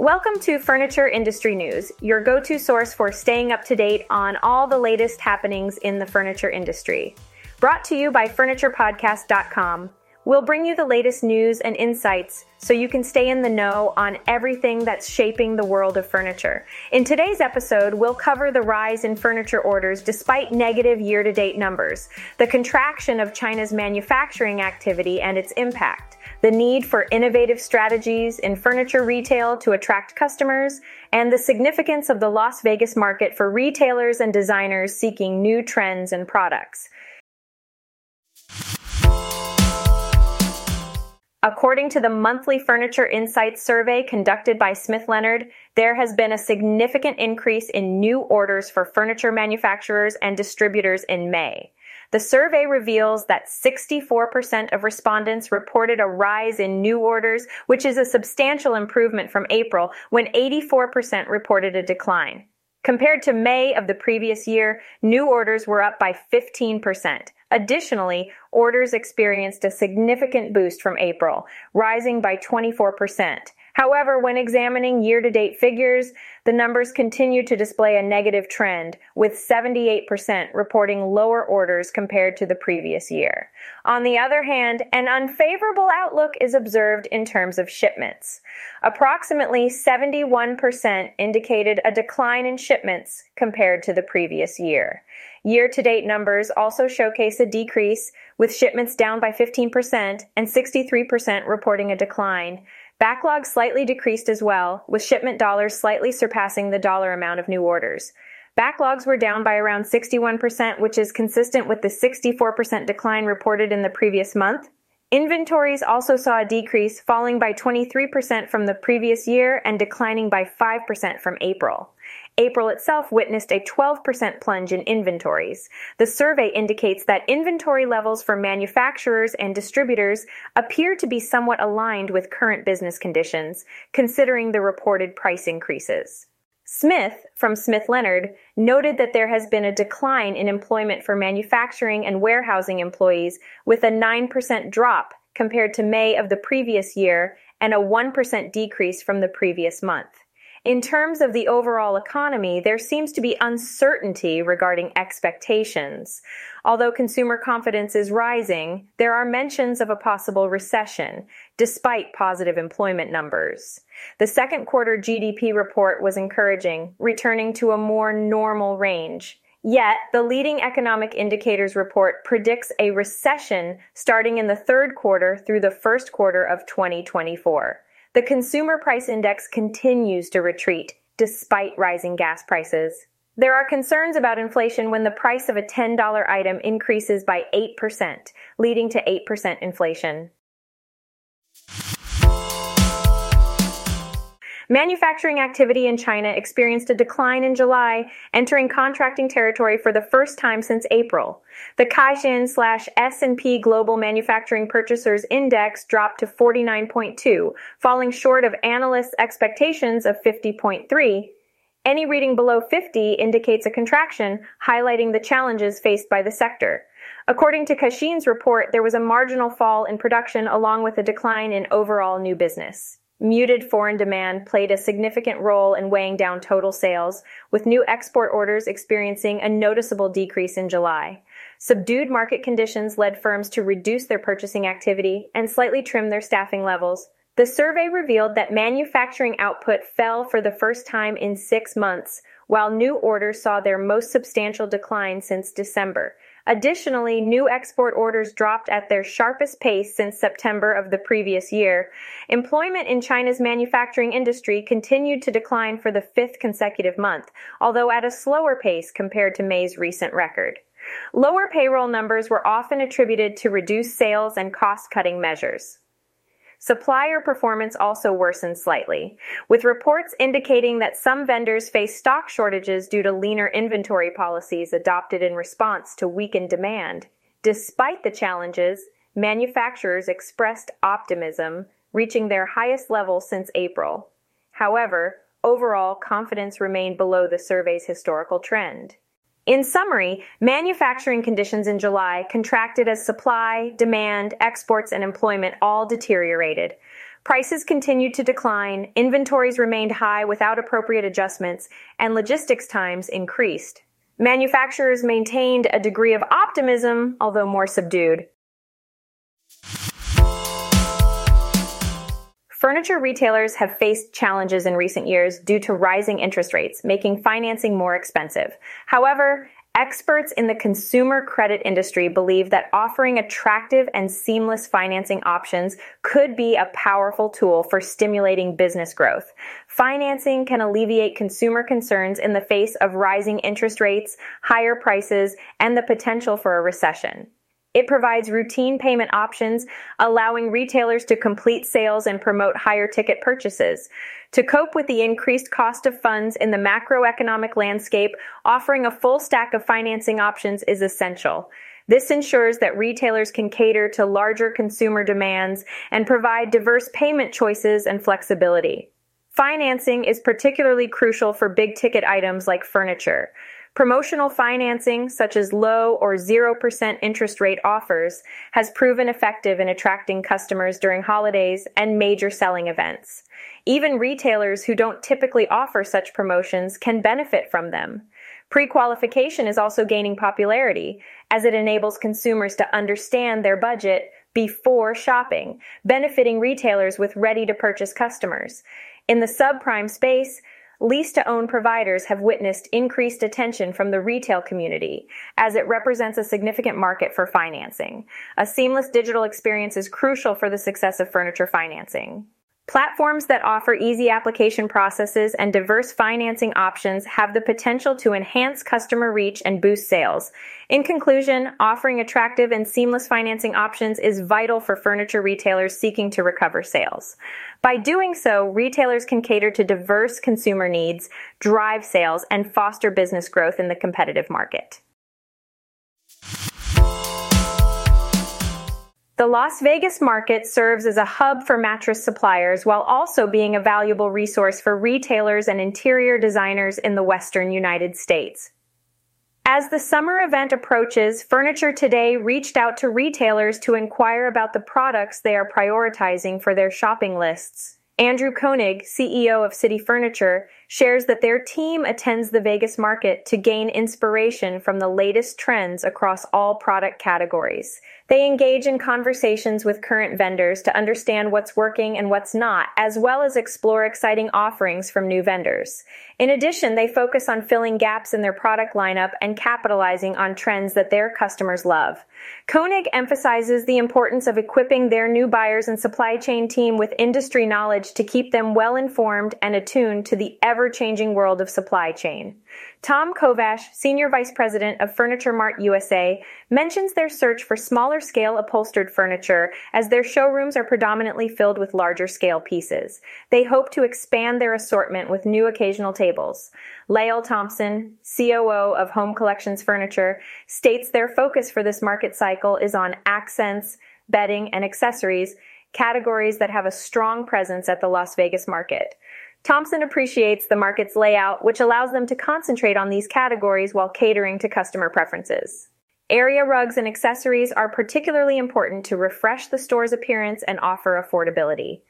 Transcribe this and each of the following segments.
Welcome to Furniture Industry News, your go to source for staying up to date on all the latest happenings in the furniture industry. Brought to you by FurniturePodcast.com, we'll bring you the latest news and insights so you can stay in the know on everything that's shaping the world of furniture. In today's episode, we'll cover the rise in furniture orders despite negative year to date numbers, the contraction of China's manufacturing activity and its impact the need for innovative strategies in furniture retail to attract customers, and the significance of the Las Vegas market for retailers and designers seeking new trends and products. According to the monthly Furniture Insights survey conducted by Smith Leonard, there has been a significant increase in new orders for furniture manufacturers and distributors in May. The survey reveals that 64% of respondents reported a rise in new orders, which is a substantial improvement from April, when 84% reported a decline. Compared to May of the previous year, new orders were up by 15%. Additionally, orders experienced a significant boost from April, rising by 24%. However, when examining year to date figures, the numbers continue to display a negative trend, with 78% reporting lower orders compared to the previous year. On the other hand, an unfavorable outlook is observed in terms of shipments. Approximately 71% indicated a decline in shipments compared to the previous year. Year to date numbers also showcase a decrease, with shipments down by 15% and 63% reporting a decline. Backlog slightly decreased as well, with shipment dollars slightly surpassing the dollar amount of new orders. Backlogs were down by around 61%, which is consistent with the 64% decline reported in the previous month. Inventories also saw a decrease, falling by 23% from the previous year and declining by 5% from April. April itself witnessed a 12% plunge in inventories. The survey indicates that inventory levels for manufacturers and distributors appear to be somewhat aligned with current business conditions, considering the reported price increases. Smith, from Smith Leonard, noted that there has been a decline in employment for manufacturing and warehousing employees, with a 9% drop compared to May of the previous year and a 1% decrease from the previous month. In terms of the overall economy, there seems to be uncertainty regarding expectations. Although consumer confidence is rising, there are mentions of a possible recession, despite positive employment numbers. The second quarter GDP report was encouraging, returning to a more normal range. Yet, the leading economic indicators report predicts a recession starting in the third quarter through the first quarter of 2024. The consumer price index continues to retreat despite rising gas prices. There are concerns about inflation when the price of a $10 item increases by 8%, leading to 8% inflation. Manufacturing activity in China experienced a decline in July, entering contracting territory for the first time since April. The Caixin slash S&P Global Manufacturing Purchasers Index dropped to 49.2, falling short of analysts' expectations of 50.3. Any reading below 50 indicates a contraction, highlighting the challenges faced by the sector. According to Caixin's report, there was a marginal fall in production along with a decline in overall new business. Muted foreign demand played a significant role in weighing down total sales, with new export orders experiencing a noticeable decrease in July. Subdued market conditions led firms to reduce their purchasing activity and slightly trim their staffing levels. The survey revealed that manufacturing output fell for the first time in six months, while new orders saw their most substantial decline since December, Additionally, new export orders dropped at their sharpest pace since September of the previous year. Employment in China's manufacturing industry continued to decline for the fifth consecutive month, although at a slower pace compared to May's recent record. Lower payroll numbers were often attributed to reduced sales and cost cutting measures. Supplier performance also worsened slightly, with reports indicating that some vendors face stock shortages due to leaner inventory policies adopted in response to weakened demand. Despite the challenges, manufacturers expressed optimism, reaching their highest level since April. However, overall confidence remained below the survey's historical trend. In summary, manufacturing conditions in July contracted as supply, demand, exports, and employment all deteriorated. Prices continued to decline, inventories remained high without appropriate adjustments, and logistics times increased. Manufacturers maintained a degree of optimism, although more subdued. Furniture retailers have faced challenges in recent years due to rising interest rates, making financing more expensive. However, experts in the consumer credit industry believe that offering attractive and seamless financing options could be a powerful tool for stimulating business growth. Financing can alleviate consumer concerns in the face of rising interest rates, higher prices, and the potential for a recession. It provides routine payment options, allowing retailers to complete sales and promote higher ticket purchases. To cope with the increased cost of funds in the macroeconomic landscape, offering a full stack of financing options is essential. This ensures that retailers can cater to larger consumer demands and provide diverse payment choices and flexibility. Financing is particularly crucial for big ticket items like furniture. Promotional financing, such as low or 0% interest rate offers, has proven effective in attracting customers during holidays and major selling events. Even retailers who don't typically offer such promotions can benefit from them. Pre-qualification is also gaining popularity as it enables consumers to understand their budget before shopping, benefiting retailers with ready to purchase customers. In the subprime space, lease to own providers have witnessed increased attention from the retail community as it represents a significant market for financing. A seamless digital experience is crucial for the success of furniture financing. Platforms that offer easy application processes and diverse financing options have the potential to enhance customer reach and boost sales. In conclusion, offering attractive and seamless financing options is vital for furniture retailers seeking to recover sales. By doing so, retailers can cater to diverse consumer needs, drive sales, and foster business growth in the competitive market. The Las Vegas market serves as a hub for mattress suppliers while also being a valuable resource for retailers and interior designers in the western United States. As the summer event approaches, Furniture Today reached out to retailers to inquire about the products they are prioritizing for their shopping lists. Andrew Koenig, CEO of City Furniture, shares that their team attends the Vegas market to gain inspiration from the latest trends across all product categories. They engage in conversations with current vendors to understand what's working and what's not, as well as explore exciting offerings from new vendors. In addition, they focus on filling gaps in their product lineup and capitalizing on trends that their customers love. Koenig emphasizes the importance of equipping their new buyers and supply chain team with industry knowledge to keep them well informed and attuned to the ever ever-changing world of supply chain. Tom Kovash, Senior Vice President of Furniture Mart USA, mentions their search for smaller scale upholstered furniture as their showrooms are predominantly filled with larger scale pieces. They hope to expand their assortment with new occasional tables. Lael Thompson, COO of Home Collections Furniture, states their focus for this market cycle is on accents, bedding, and accessories, categories that have a strong presence at the Las Vegas market. Thompson appreciates the market's layout, which allows them to concentrate on these categories while catering to customer preferences. Area rugs and accessories are particularly important to refresh the store's appearance and offer affordability.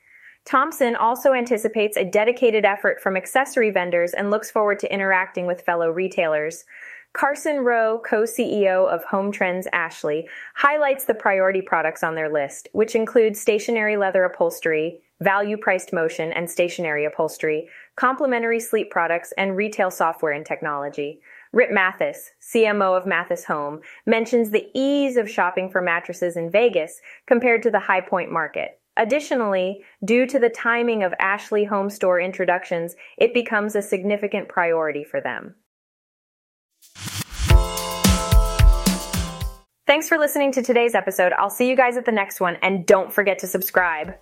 Thompson also anticipates a dedicated effort from accessory vendors and looks forward to interacting with fellow retailers. Carson Rowe, co-CEO of Home Trends Ashley, highlights the priority products on their list, which include stationary leather upholstery, value priced motion and stationary upholstery, complementary sleep products, and retail software and technology. Rip Mathis, CMO of Mathis Home, mentions the ease of shopping for mattresses in Vegas compared to the High Point market. Additionally, due to the timing of Ashley Home Store introductions, it becomes a significant priority for them. Thanks for listening to today's episode. I'll see you guys at the next one, and don't forget to subscribe.